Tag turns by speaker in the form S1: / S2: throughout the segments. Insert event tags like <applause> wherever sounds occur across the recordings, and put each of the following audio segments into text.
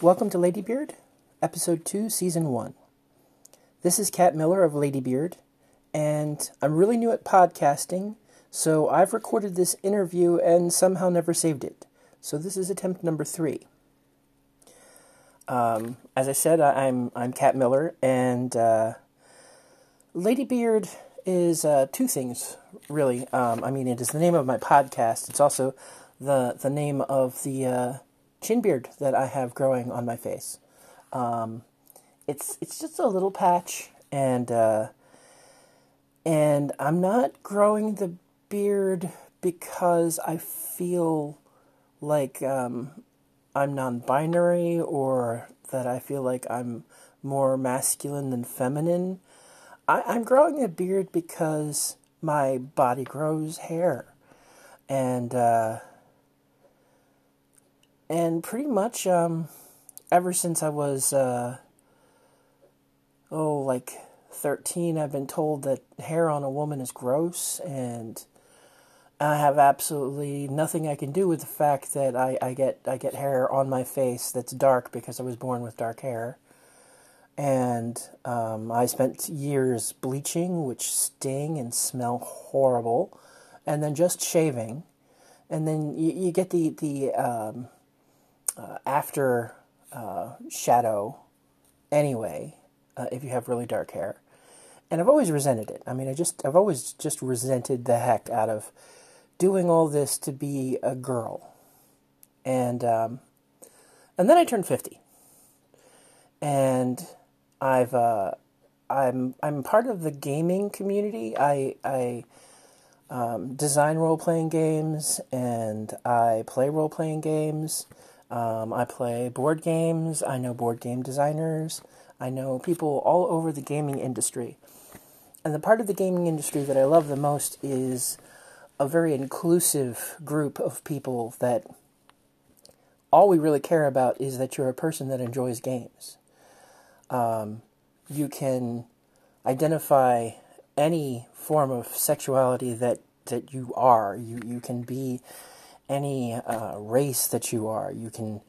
S1: Welcome to Ladybeard, Episode 2, Season 1. This is Kat Miller of Ladybeard, and I'm really new at podcasting, so I've recorded this interview and somehow never saved it. So this is attempt number three. Um, as I said, I'm I'm Kat Miller, and uh, Ladybeard is uh, two things really. Um, I mean, it is the name of my podcast. It's also the the name of the uh, chin beard that I have growing on my face. Um, it's it's just a little patch, and uh, and I'm not growing the beard because I feel like um, I'm non-binary or that I feel like I'm more masculine than feminine. I, I'm growing a beard because my body grows hair, and uh, and pretty much um, ever since I was uh, oh like thirteen, I've been told that hair on a woman is gross, and I have absolutely nothing I can do with the fact that I, I get I get hair on my face that's dark because I was born with dark hair. And um, I spent years bleaching, which sting and smell horrible, and then just shaving, and then you, you get the the um, uh, after uh, shadow anyway, uh, if you have really dark hair. And I've always resented it. I mean, I just I've always just resented the heck out of doing all this to be a girl. And um, and then I turned fifty, and I've uh, I'm I'm part of the gaming community. I I um, design role playing games and I play role playing games. Um, I play board games. I know board game designers. I know people all over the gaming industry. And the part of the gaming industry that I love the most is a very inclusive group of people that all we really care about is that you're a person that enjoys games. Um, you can identify any form of sexuality that, that you are. You, you can be any uh, race that you are. You can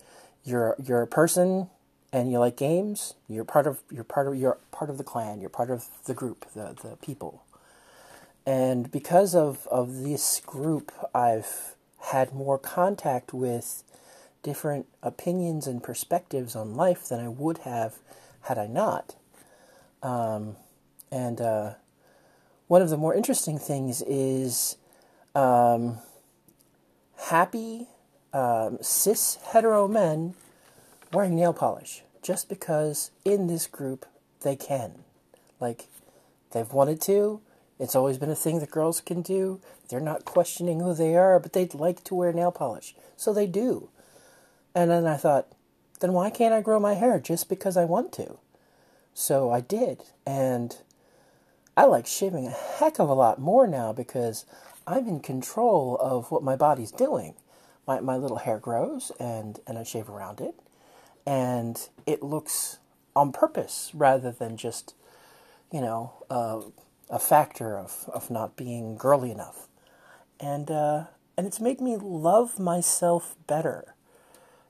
S1: you're you're a person and you like games. You're part of you're part of you're part of the clan. You're part of the group, the the people. And because of of this group, I've had more contact with different opinions and perspectives on life than I would have had I not. Um, and uh, one of the more interesting things is um, happy um, cis hetero men wearing nail polish just because in this group they can. Like, they've wanted to. It's always been a thing that girls can do. They're not questioning who they are, but they'd like to wear nail polish. So they do. And then I thought, then why can't I grow my hair just because I want to? So I did. And I like shaving a heck of a lot more now because I'm in control of what my body's doing. My, my little hair grows and, and I shave around it. And it looks on purpose rather than just, you know, uh, a factor of, of not being girly enough. And, uh, and it's made me love myself better.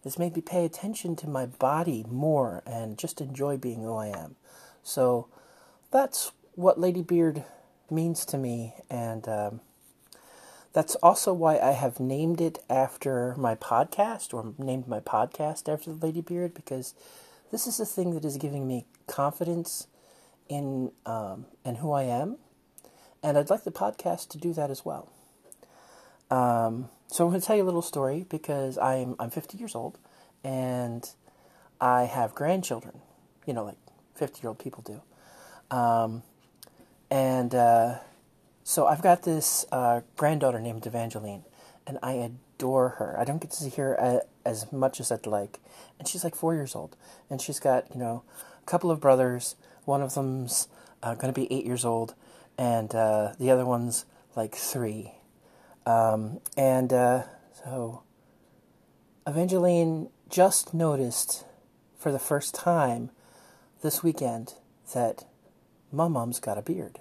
S1: It's made me pay attention to my body more and just enjoy being who I am. So that's what Lady Beard means to me. And um, that's also why I have named it after my podcast, or named my podcast after the Lady Beard, because this is the thing that is giving me confidence in um, in who I am, and I'd like the podcast to do that as well. Um, so I'm going to tell you a little story because I'm I'm 50 years old, and I have grandchildren. You know, like 50 year old people do, um, and. Uh, so I've got this uh, granddaughter named Evangeline, and I adore her. I don't get to see her uh, as much as I'd like, and she's like four years old, and she's got you know a couple of brothers. One of them's uh, going to be eight years old, and uh, the other one's like three. Um, and uh, so Evangeline just noticed for the first time this weekend that my mom's got a beard.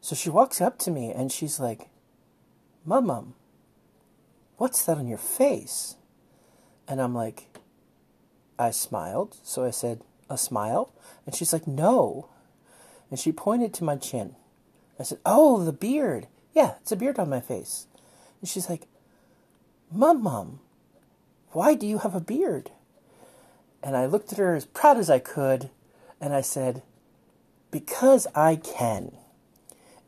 S1: So she walks up to me and she's like, Mum, Mum, what's that on your face? And I'm like, I smiled, so I said, A smile? And she's like, No. And she pointed to my chin. I said, Oh, the beard. Yeah, it's a beard on my face. And she's like, Mum, Mum, why do you have a beard? And I looked at her as proud as I could, and I said, Because I can.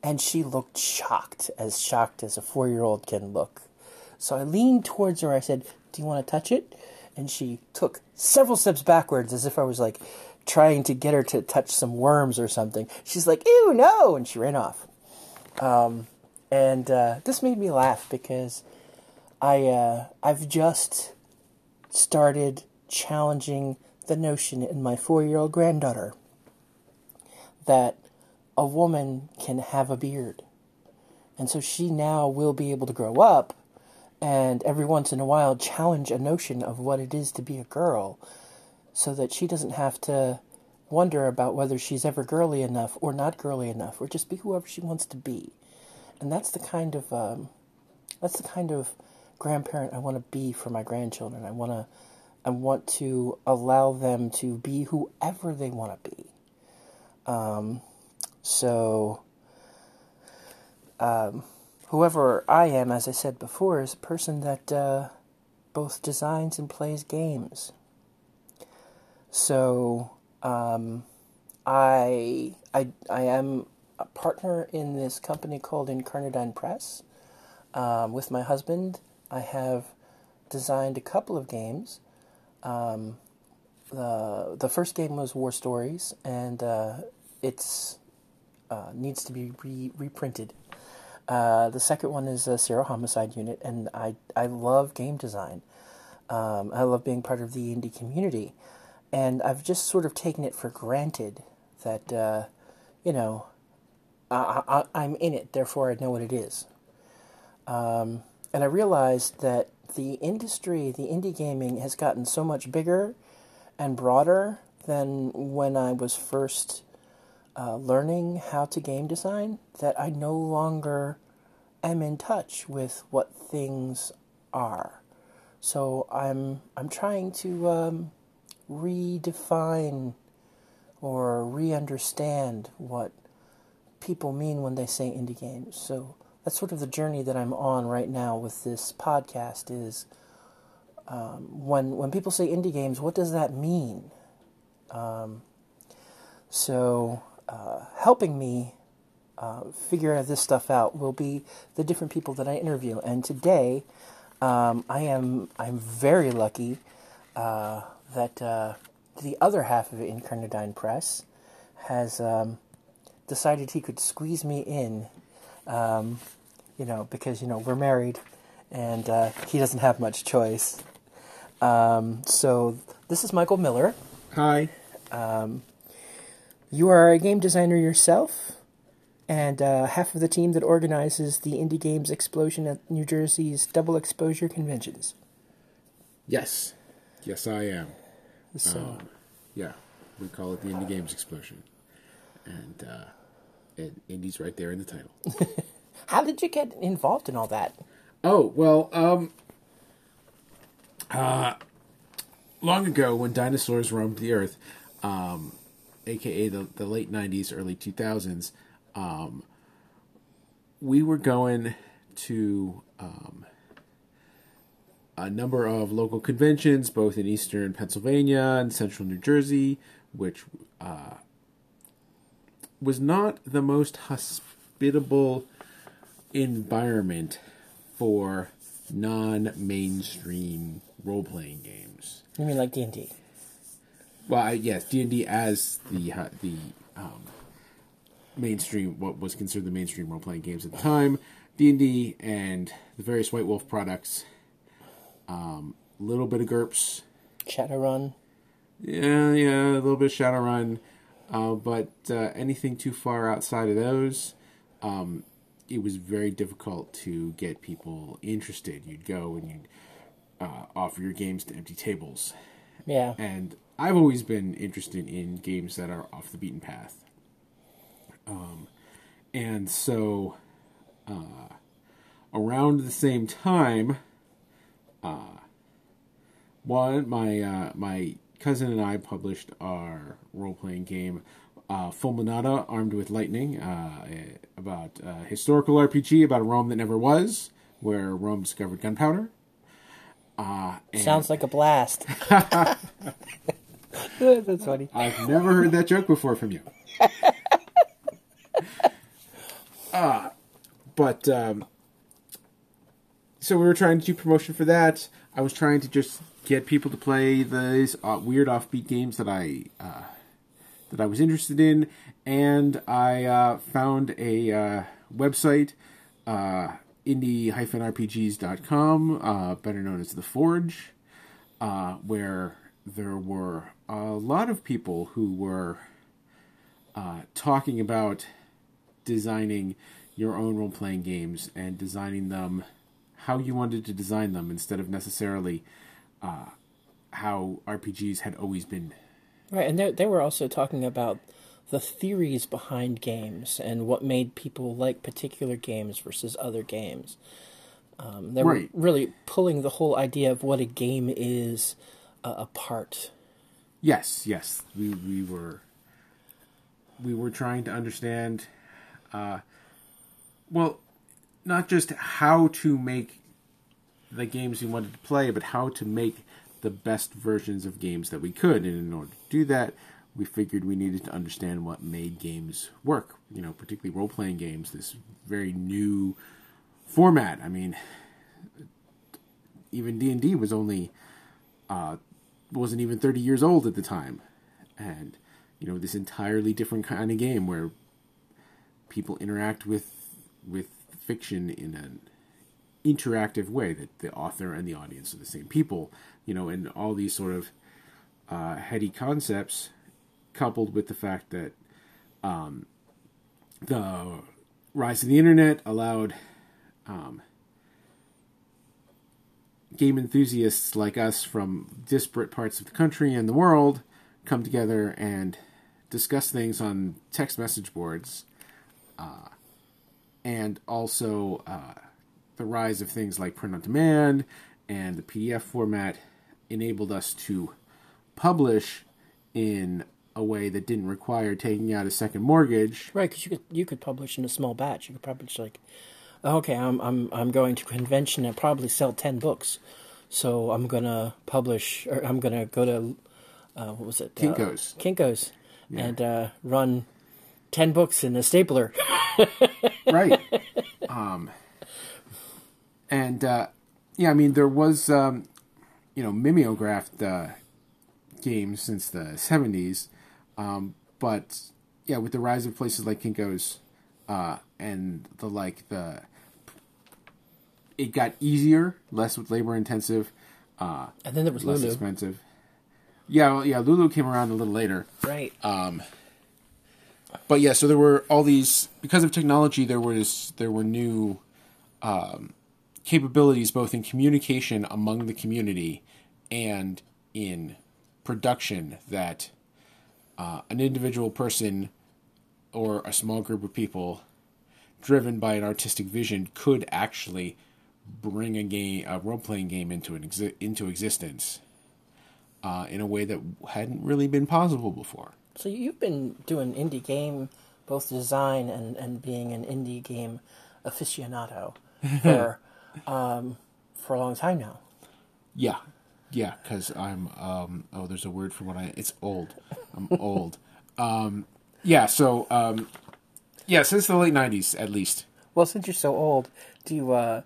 S1: And she looked shocked, as shocked as a four year old can look. So I leaned towards her. I said, Do you want to touch it? And she took several steps backwards as if I was like trying to get her to touch some worms or something. She's like, Ew, no! And she ran off. Um, and uh, this made me laugh because I, uh, I've just started challenging the notion in my four year old granddaughter that a woman can have a beard. And so she now will be able to grow up and every once in a while challenge a notion of what it is to be a girl so that she doesn't have to wonder about whether she's ever girly enough or not girly enough or just be whoever she wants to be. And that's the kind of um, that's the kind of grandparent I want to be for my grandchildren. I want to I want to allow them to be whoever they want to be. Um, so, um, whoever I am, as I said before, is a person that uh, both designs and plays games. So, um, I, I, I am a partner in this company called Incarnadine Press. Um, with my husband, I have designed a couple of games. Um, the the first game was War Stories, and uh, it's uh, needs to be re- reprinted. Uh, the second one is a Serial Homicide Unit, and I I love game design. Um, I love being part of the indie community, and I've just sort of taken it for granted that uh, you know I, I, am in it, therefore I know what it is. Um, and I realized that the industry, the indie gaming, has gotten so much bigger and broader than when I was first uh, learning how to game design that I no longer am in touch with what things are. So I'm I'm trying to um, redefine or re-understand what people mean when they say indie games. So that's sort of the journey that I'm on right now with this podcast. Is um, when when people say indie games, what does that mean? Um, so uh, helping me uh, figure this stuff out will be the different people that I interview. And today, um, I am I'm very lucky uh, that uh, the other half of Incarnadine Press has um, decided he could squeeze me in. Um, you know, because you know we're married, and uh, he doesn't have much choice. Um, so this is Michael Miller.
S2: Hi.
S1: Um, you are a game designer yourself, and uh, half of the team that organizes the Indie Games Explosion at New Jersey's Double Exposure Conventions.
S2: Yes, yes, I am.
S1: So,
S2: Um, yeah, we call it the Indie Games Explosion, and uh, and Indie's right there in the title. <laughs>
S1: how did you get involved in all that?
S2: Oh well, um, uh, long ago when dinosaurs roamed the earth, um, aka the the late '90s, early 2000s, um, we were going to um, a number of local conventions, both in eastern Pennsylvania and central New Jersey, which uh, was not the most hospitable environment for non-mainstream role-playing games.
S1: You mean like D and D?
S2: Well, I, yes, D and D as the uh, the um, mainstream, what was considered the mainstream role-playing games at the time, D and D and the various White Wolf products. A um, little bit of GURPS,
S1: Shadowrun.
S2: yeah, yeah, a little bit of Shadowrun, uh, but uh, anything too far outside of those, um, it was very difficult to get people interested. You'd go and you'd uh, offer your games to empty tables,
S1: Yeah.
S2: and I've always been interested in games that are off the beaten path. Um, and so, uh, around the same time, uh, one my uh, my cousin and I published our role playing game, uh, Fulminata Armed with Lightning, uh, about a historical RPG about a Rome that never was, where Rome discovered gunpowder. Uh,
S1: Sounds like a blast. <laughs> <laughs> That's funny.
S2: I've never heard that joke before from you. <laughs> uh, but um, so we were trying to do promotion for that. I was trying to just get people to play these uh, weird offbeat games that I uh, that I was interested in, and I uh, found a uh, website, uh, indie-rpgs.com, uh, better known as the Forge, uh, where there were a lot of people who were uh, talking about designing your own role playing games and designing them how you wanted to design them instead of necessarily uh, how RPGs had always been.
S1: Right, and they they were also talking about the theories behind games and what made people like particular games versus other games. Um, they
S2: Right.
S1: were really pulling the whole idea of what a game is uh, apart.
S2: Yes, yes, we we were we were trying to understand, uh, well, not just how to make the games we wanted to play, but how to make the best versions of games that we could. And in order to do that, we figured we needed to understand what made games work. You know, particularly role playing games, this very new format. I mean, even D and D was only uh, wasn't even thirty years old at the time, and you know this entirely different kind of game where people interact with with fiction in an interactive way that the author and the audience are the same people you know and all these sort of uh, heady concepts coupled with the fact that um, the rise of the internet allowed um, game enthusiasts like us from disparate parts of the country and the world come together and discuss things on text message boards uh, and also uh, the rise of things like print on demand and the PDF format enabled us to publish in a way that didn't require taking out a second mortgage.
S1: Right, because you could you could publish in a small batch. You could publish like, okay, I'm I'm I'm going to convention and probably sell ten books, so I'm gonna publish or I'm gonna go to, uh, what was it? Uh,
S2: Kinko's.
S1: Kinko's, and uh, run ten books in a stapler. <laughs>
S2: right. Um, and uh, yeah, I mean there was um, you know mimeographed uh, games since the seventies, um, but yeah, with the rise of places like Kinkos uh, and the like, the it got easier, less labor intensive, uh,
S1: And then there was
S2: less
S1: Lulu.
S2: expensive. Yeah, well, yeah, Lulu came around a little later.
S1: Right.
S2: but yeah, so there were all these because of technology. There was there were new um, capabilities both in communication among the community and in production that uh, an individual person or a small group of people driven by an artistic vision could actually bring a game a role playing game into an exi- into existence uh, in a way that hadn't really been possible before.
S1: So you've been doing indie game, both design and, and being an indie game aficionado <laughs> for um, for a long time now.
S2: Yeah, yeah, because I'm um oh there's a word for what I it's old. I'm <laughs> old. Um yeah, so um yeah, since the late nineties at least.
S1: Well, since you're so old, do you uh,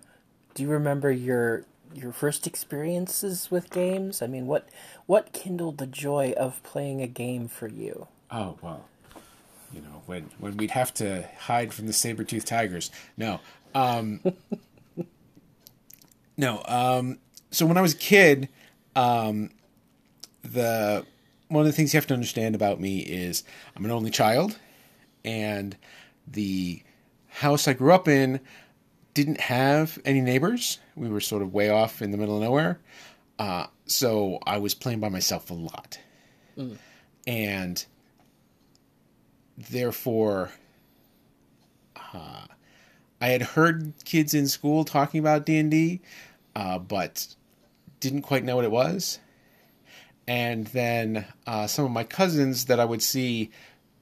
S1: do you remember your your first experiences with games? I mean, what what kindled the joy of playing a game for you?
S2: Oh well. You know, when when we'd have to hide from the saber toothed tigers. No. Um <laughs> No, um so when I was a kid, um the one of the things you have to understand about me is I'm an only child and the house I grew up in didn't have any neighbors. We were sort of way off in the middle of nowhere. Uh, so I was playing by myself a lot. And therefore, uh, I had heard kids in school talking about D&D, uh, but didn't quite know what it was. and then uh, some of my cousins that I would see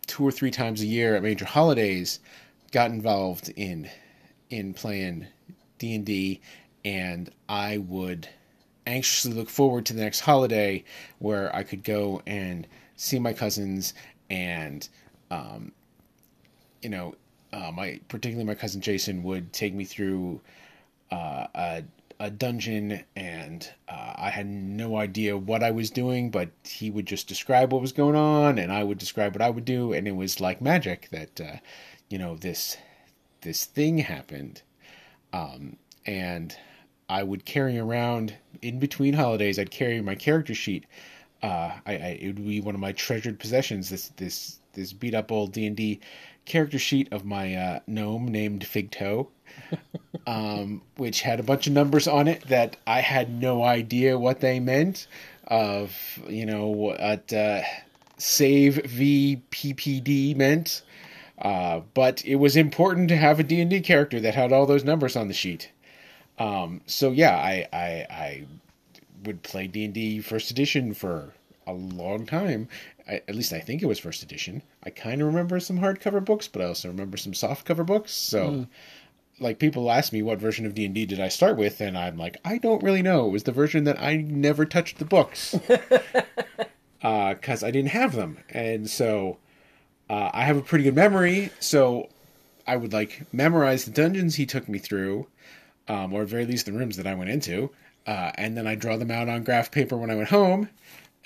S2: two or three times a year at major holidays got involved in in playing D and D, and I would anxiously look forward to the next holiday where I could go and see my cousins and um, you know uh, my particularly my cousin Jason would take me through uh, a a dungeon and uh, I had no idea what I was doing, but he would just describe what was going on and I would describe what I would do, and it was like magic that uh, you know this this thing happened, um, and I would carry around in between holidays. I'd carry my character sheet. Uh, I, I, it would be one of my treasured possessions. This this this beat up old D and D character sheet of my uh, gnome named Fig Toe, <laughs> um, which had a bunch of numbers on it that I had no idea what they meant. Of you know what uh, save VPPD meant, uh, but it was important to have a D and D character that had all those numbers on the sheet. Um, so yeah, I, I I would play D and D first edition for a long time. I, at least I think it was first edition. I kind of remember some hardcover books, but I also remember some softcover books. So, mm. like people ask me what version of D and D did I start with, and I'm like, I don't really know. It was the version that I never touched the books because <laughs> uh, I didn't have them, and so uh, I have a pretty good memory. So I would like memorize the dungeons he took me through um, or at very least the rooms that I went into. Uh, and then I draw them out on graph paper when I went home.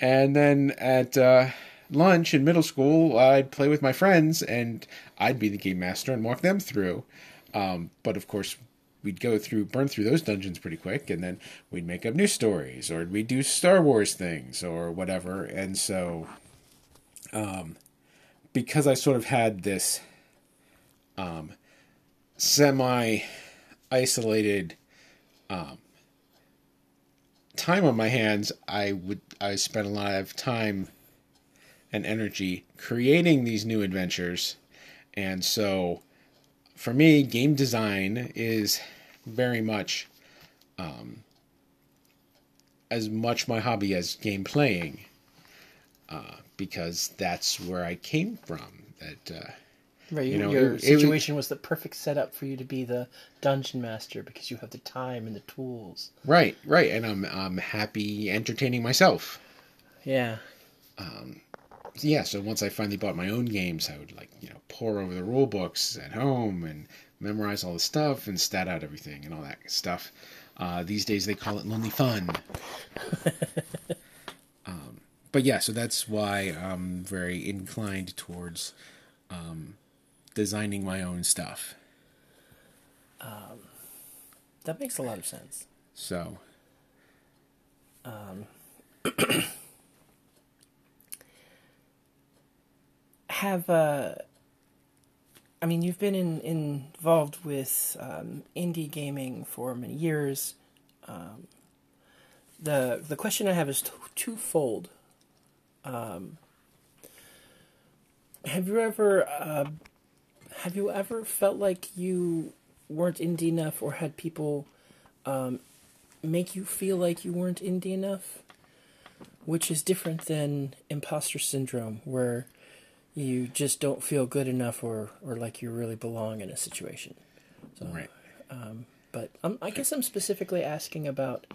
S2: And then at uh, lunch in middle school, I'd play with my friends and I'd be the game master and walk them through. Um, but of course, we'd go through, burn through those dungeons pretty quick, and then we'd make up new stories or we'd do Star Wars things or whatever. And so, um, because I sort of had this um, semi isolated um, time on my hands, I would I spent a lot of time and energy creating these new adventures, and so for me, game design is very much um, as much my hobby as game playing, uh, because that's where I came from. That uh,
S1: Right, you, know, your it, situation it, was the perfect setup for you to be the dungeon master because you have the time and the tools.
S2: Right, right, and I'm I'm happy entertaining myself.
S1: Yeah.
S2: Um, yeah. So once I finally bought my own games, I would like you know pour over the rule books at home and memorize all the stuff and stat out everything and all that stuff. Uh, these days they call it lonely fun. <laughs> but yeah, so that's why I'm very inclined towards um, designing my own stuff.
S1: Um, that makes a lot of sense.
S2: So.
S1: Um, <clears throat> have uh, I mean, you've been in, involved with um, indie gaming for many years. Um, the the question I have is t- twofold. Um, have you ever uh, have you ever felt like you weren't indie enough or had people um, make you feel like you weren't indie enough? Which is different than imposter syndrome, where you just don't feel good enough or, or like you really belong in a situation.
S2: So, right.
S1: Um, but I'm, i guess I'm specifically asking about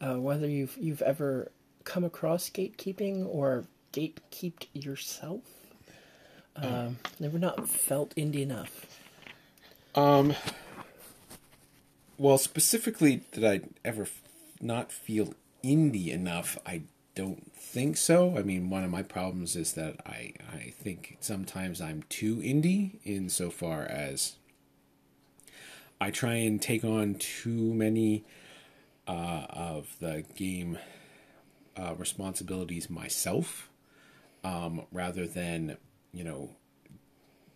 S1: uh, whether you've you've ever come across gatekeeping or gatekeeped yourself. Um, never not felt indie enough.
S2: Um. Well, specifically, did I ever f- not feel indie enough? I don't think so. I mean, one of my problems is that I I think sometimes I'm too indie insofar as I try and take on too many uh, of the game uh, responsibilities myself, um, rather than you know,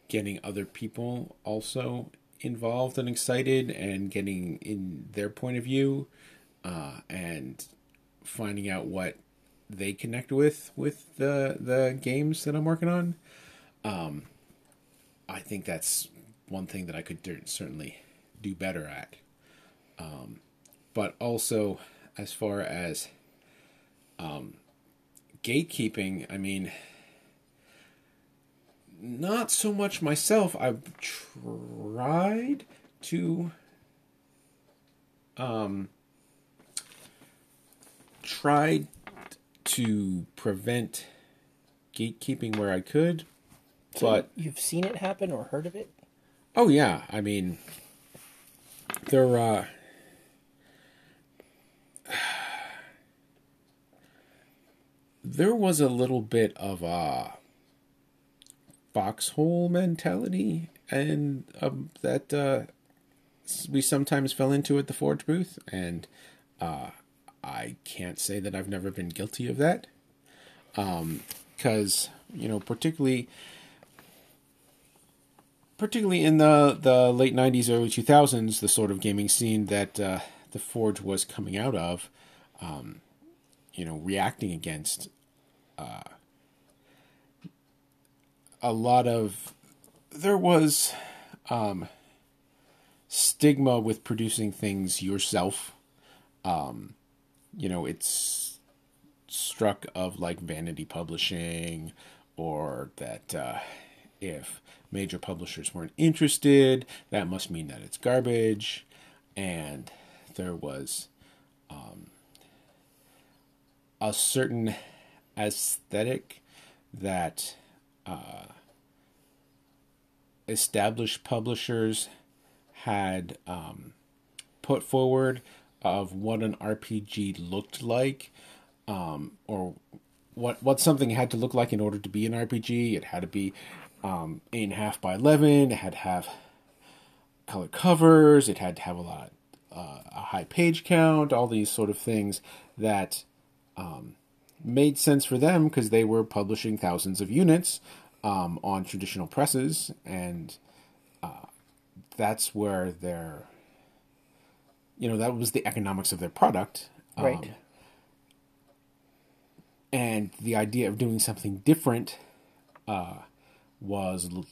S2: getting other people also involved and excited and getting in their point of view uh, and finding out what they connect with with the the games that I'm working on. Um, I think that's one thing that I could certainly do better at. Um, but also, as far as um, gatekeeping, I mean, not so much myself. I've tried to um tried to prevent gatekeeping where I could,
S1: So
S2: but
S1: you've seen it happen or heard of it?
S2: oh yeah, I mean there uh there was a little bit of a foxhole mentality and um, that uh, we sometimes fell into at the forge booth and uh, i can't say that i've never been guilty of that because you know particularly particularly in the the late 90s early 2000s the sort of gaming scene that uh, the forge was coming out of um, you know reacting against uh, a lot of there was um, stigma with producing things yourself. Um, you know it's struck of like vanity publishing or that uh, if major publishers weren't interested that must mean that it's garbage. And there was um, a certain aesthetic that uh, established publishers had um, put forward of what an RPG looked like, um, or what what something had to look like in order to be an RPG. It had to be um, eight and a half by eleven. It had to have color covers. It had to have a lot, uh, a high page count. All these sort of things that um, made sense for them because they were publishing thousands of units um, on traditional presses, and uh, that's where their, you know, that was the economics of their product. Um,
S1: Right.
S2: and the idea of doing something different uh, was l-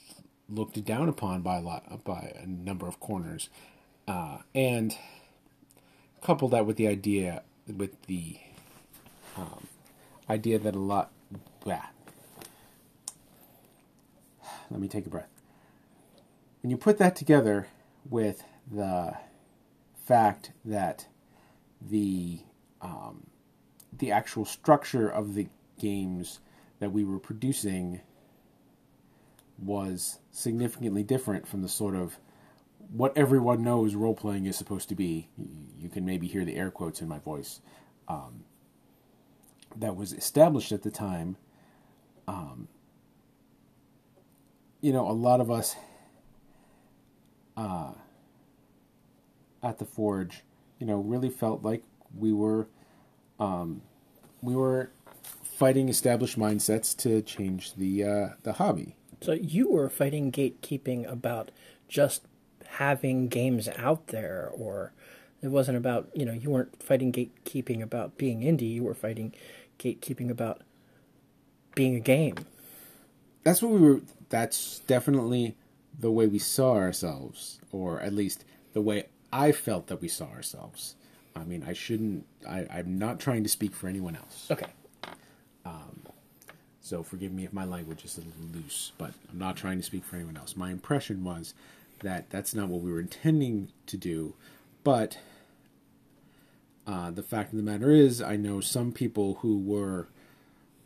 S2: looked down upon by a lot by a number of corners, uh, and couple that with the idea with the um, idea that a lot. Blah. Let me take a breath. When you put that together with the fact that the um, the actual structure of the games that we were producing was significantly different from the sort of what everyone knows role playing is supposed to be. You can maybe hear the air quotes in my voice. Um, that was established at the time. Um, you know, a lot of us uh, at the Forge, you know, really felt like we were um, we were fighting established mindsets to change the uh, the hobby.
S1: So you were fighting gatekeeping about just having games out there, or it wasn't about you know you weren't fighting gatekeeping about being indie. You were fighting gatekeeping about being a game.
S2: That's what we were. That's definitely the way we saw ourselves, or at least the way I felt that we saw ourselves. I mean, I shouldn't. I, I'm not trying to speak for anyone else.
S1: Okay.
S2: Um, so forgive me if my language is a little loose, but I'm not trying to speak for anyone else. My impression was that that's not what we were intending to do, but uh, the fact of the matter is, I know some people who were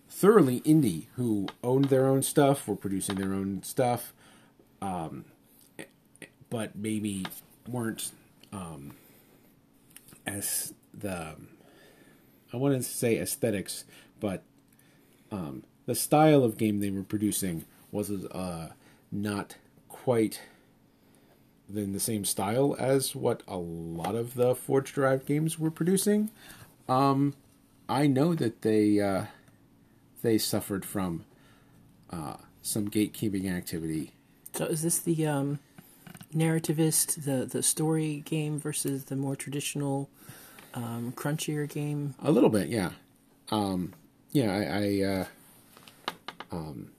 S2: thoroughly indie, who owned their own stuff, were producing their own stuff, um, but maybe weren't um, as the I wanted to say aesthetics, but um, the style of game they were producing was uh, not quite in the same style as what a lot of the Forge Derived games were producing. Um, I know that they uh, they suffered from uh, some gatekeeping activity.
S1: So is this the um, narrativist, the the story game versus the more traditional um, crunchier game?
S2: A little bit, yeah. Um, yeah, I, I uh, um,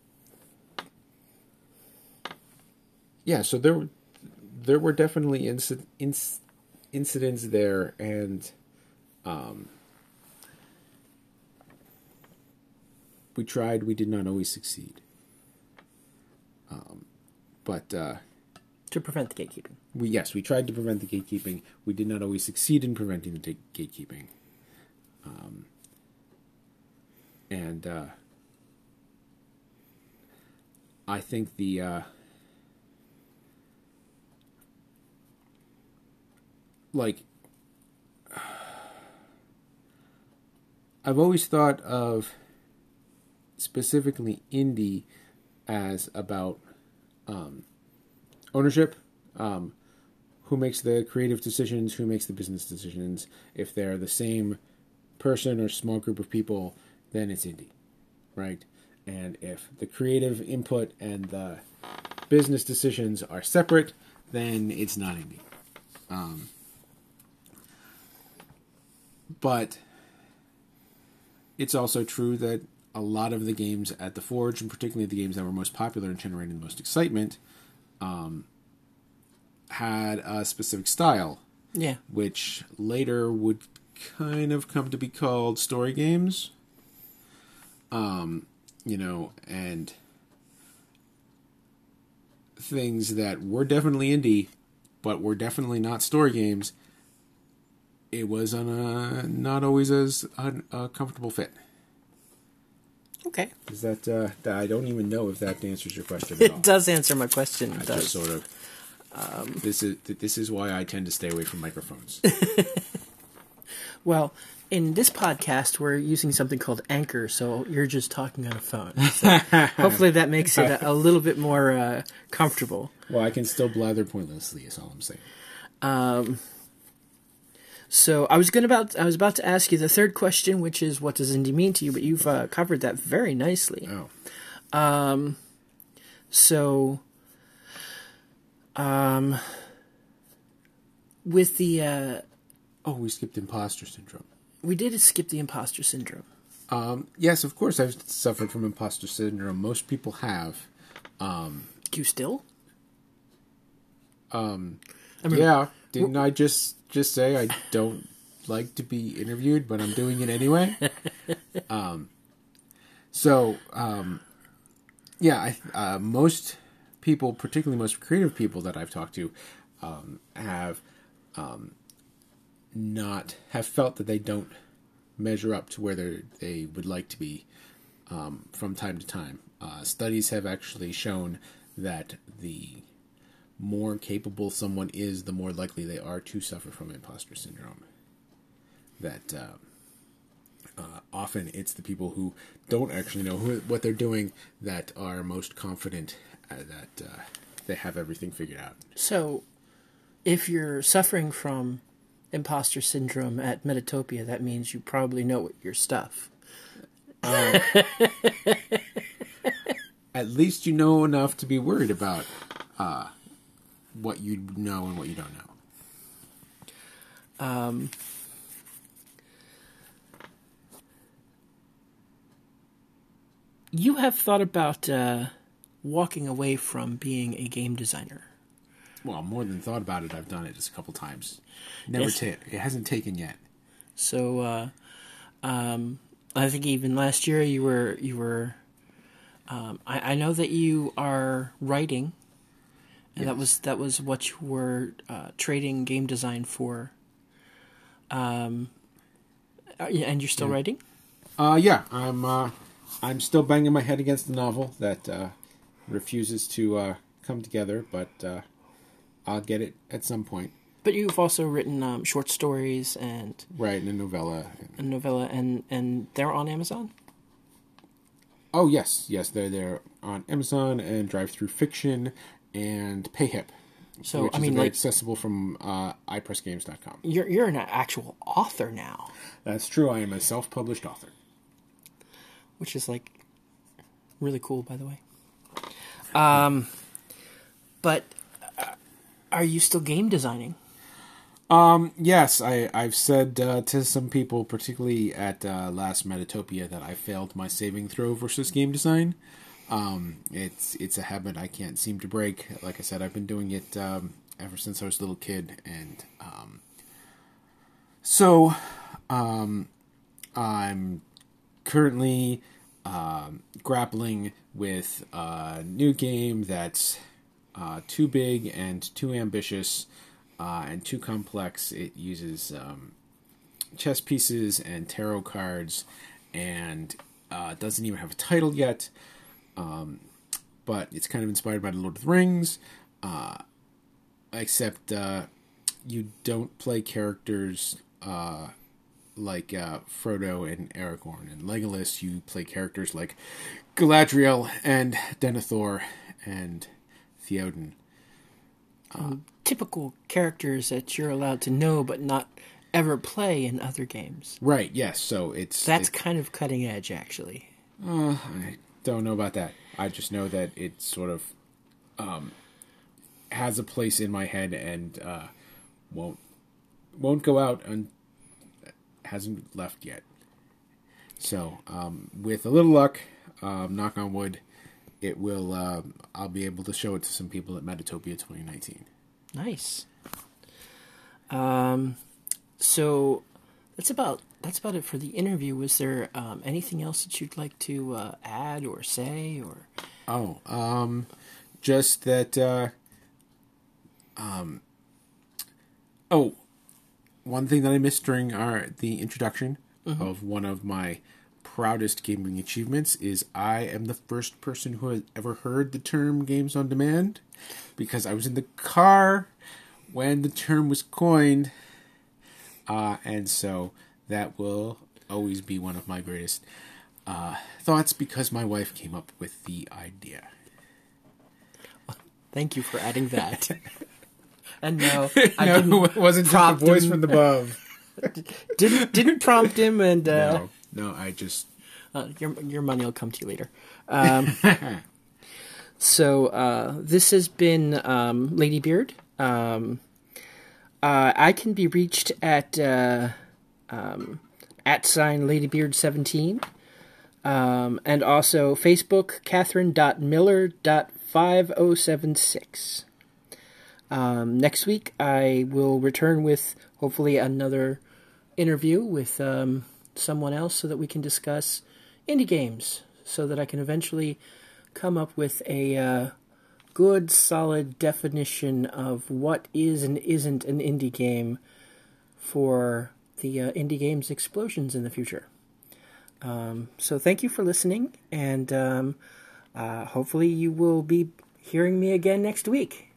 S2: yeah. So there, were- there were definitely inci- inc- incidents there, and um, we tried. We did not always succeed. Um, but uh,
S1: to prevent the gatekeeping.
S2: we yes, we tried to prevent the gatekeeping. We did not always succeed in preventing the ta- gatekeeping. Um, and uh, I think the uh, like I've always thought of specifically indie as about um, ownership. Um, who makes the creative decisions? Who makes the business decisions? If they're the same person or small group of people, then it's indie, right? And if the creative input and the business decisions are separate, then it's not indie. Um, but it's also true that a lot of the games at the Forge, and particularly the games that were most popular and generated the most excitement, um, had a specific style,
S1: Yeah.
S2: which later would kind of come to be called story games. Um, you know, and things that were definitely indie, but were definitely not story games. It was on a not always as a, a comfortable fit.
S1: Okay.
S2: Is that uh, that- I don't even know if that answers your question at all.
S1: It does answer my question. It
S2: I
S1: does.
S2: just sort of. this is this is why I tend to stay away from microphones. <laughs>
S1: Well, in this podcast, we're using something called Anchor, so you're just talking on a phone. So <laughs> hopefully, that makes it a, a little bit more uh, comfortable.
S2: well, I can still blather pointlessly. Is all I'm saying.
S1: Um, so I was gonna about I was about to ask you the third question, which is what does indie mean to you? But you've uh, covered that very nicely.
S2: Oh,
S1: So, um, with the uh,
S2: oh, we skipped imposter syndrome.
S1: we did skip the imposter syndrome.
S2: Um, yes, of course, I've suffered from imposter syndrome. Most people have.
S1: Do you still?
S2: Um,
S1: I mean,
S2: yeah, didn't I just just say I don't like to be interviewed, but I'm doing it anyway? <laughs> um, so, um, yeah, I, uh, most people, particularly most creative people that I've talked to, um, have um, not have felt that they don't measure up to where they they would like to be um, from time to time. Uh, studies have actually shown that the more capable someone is, the more likely they are to suffer from imposter syndrome. That uh, uh, often it's the people who don't actually know who, what they're doing that are most confident uh, that uh, they have everything figured out.
S1: So, if you're suffering from imposter syndrome at Metatopia, that means you probably know your stuff. <laughs>
S2: At least you know enough to be worried about uh, what you know and what you don't know.
S1: Um, you have thought about uh, walking away from being a game designer.
S2: Well, more than thought about it, I've done it just a couple times. Never
S1: Yes.
S2: ta- it hasn't taken yet.
S1: So, uh, um, I think even last year you were you were. Um, I, I know that you are writing, and that was that was what you were uh, trading game design for. Um, uh, and you're still writing.
S2: Uh, yeah, I'm. Uh, I'm still banging my head against the novel that uh, refuses to uh, come together, but uh, I'll get it at some point.
S1: But you've also written um, short stories and
S2: Right in a novella.
S1: a novella, and and they're on Amazon.
S2: Oh yes, yes, they're there on Amazon and DriveThruFiction and PayHip,
S1: So
S2: which
S1: I
S2: is
S1: mean,
S2: very
S1: like
S2: accessible from uh, iPressGames.com.
S1: you're you're an actual author now,
S2: That's true. I am a self-published author.
S1: which is like really cool, by the way. Um, but uh, are you still game designing?
S2: Um, Yes, I, I've said uh, to some people, particularly at uh, last Metatopia, that I failed my saving throw versus game design. Um, it's it's a habit I can't seem to break. Like I said, I've been doing it um, ever since I was a little kid, and um, so um, I'm currently um, grappling with a new game that's uh, too big and too ambitious uh, and too complex. It uses um, chess pieces and tarot cards and uh, doesn't even have a title yet. Um, but it's kind of inspired by the Lord of the Rings, uh, except uh, you don't play characters uh, like uh, Frodo and Aragorn. And Legolas, you play characters like Galadriel and Denethor and Theoden.
S1: Typical characters that you're allowed to know but not ever play in other games.
S2: Right, yes, so it's.
S1: That's
S2: it-
S1: kind of cutting edge, actually.
S2: I don't know about that. I just know that it sort of um, has a place in my head and uh, won't won't go out and hasn't left yet. So, um, with a little luck, um, knock on wood, it will. um I'll be able to show it to some people at Metatopia 2019.
S1: Nice. Um, so that's about that's about it for the interview. Was there um, anything else that you'd like to uh, add or say or?
S2: Oh, um, just that. Uh, um, oh, one thing that I missed during our the introduction of one of my proudest gaming achievements is I am the first person who has ever heard the term games on demand because I was in the car when the term was coined, uh, and so that will always be one of my greatest uh, thoughts because my wife came up with the idea. <laughs>
S1: Thank you for adding that. <laughs> and no, I
S2: no,
S1: didn't
S2: it wasn't just a voice
S1: him.
S2: from above. <laughs>
S1: didn't didn't prompt him, and uh,
S2: No, no, I just
S1: Uh, your your money will come to you later. Um, so uh, this has been um, Lady Beard. Um, uh, I can be reached at uh, um, at sign ladybeard17 um, and also Facebook Catherine.miller.5076. Um, next week I will return with hopefully another interview with um, someone else so that we can discuss indie games so that I can eventually come up with a uh, good, solid definition of what is and isn't an indie game for the uh, indie games explosions in the future. Um, so thank you for listening, and um, uh, hopefully you will be hearing me again next week.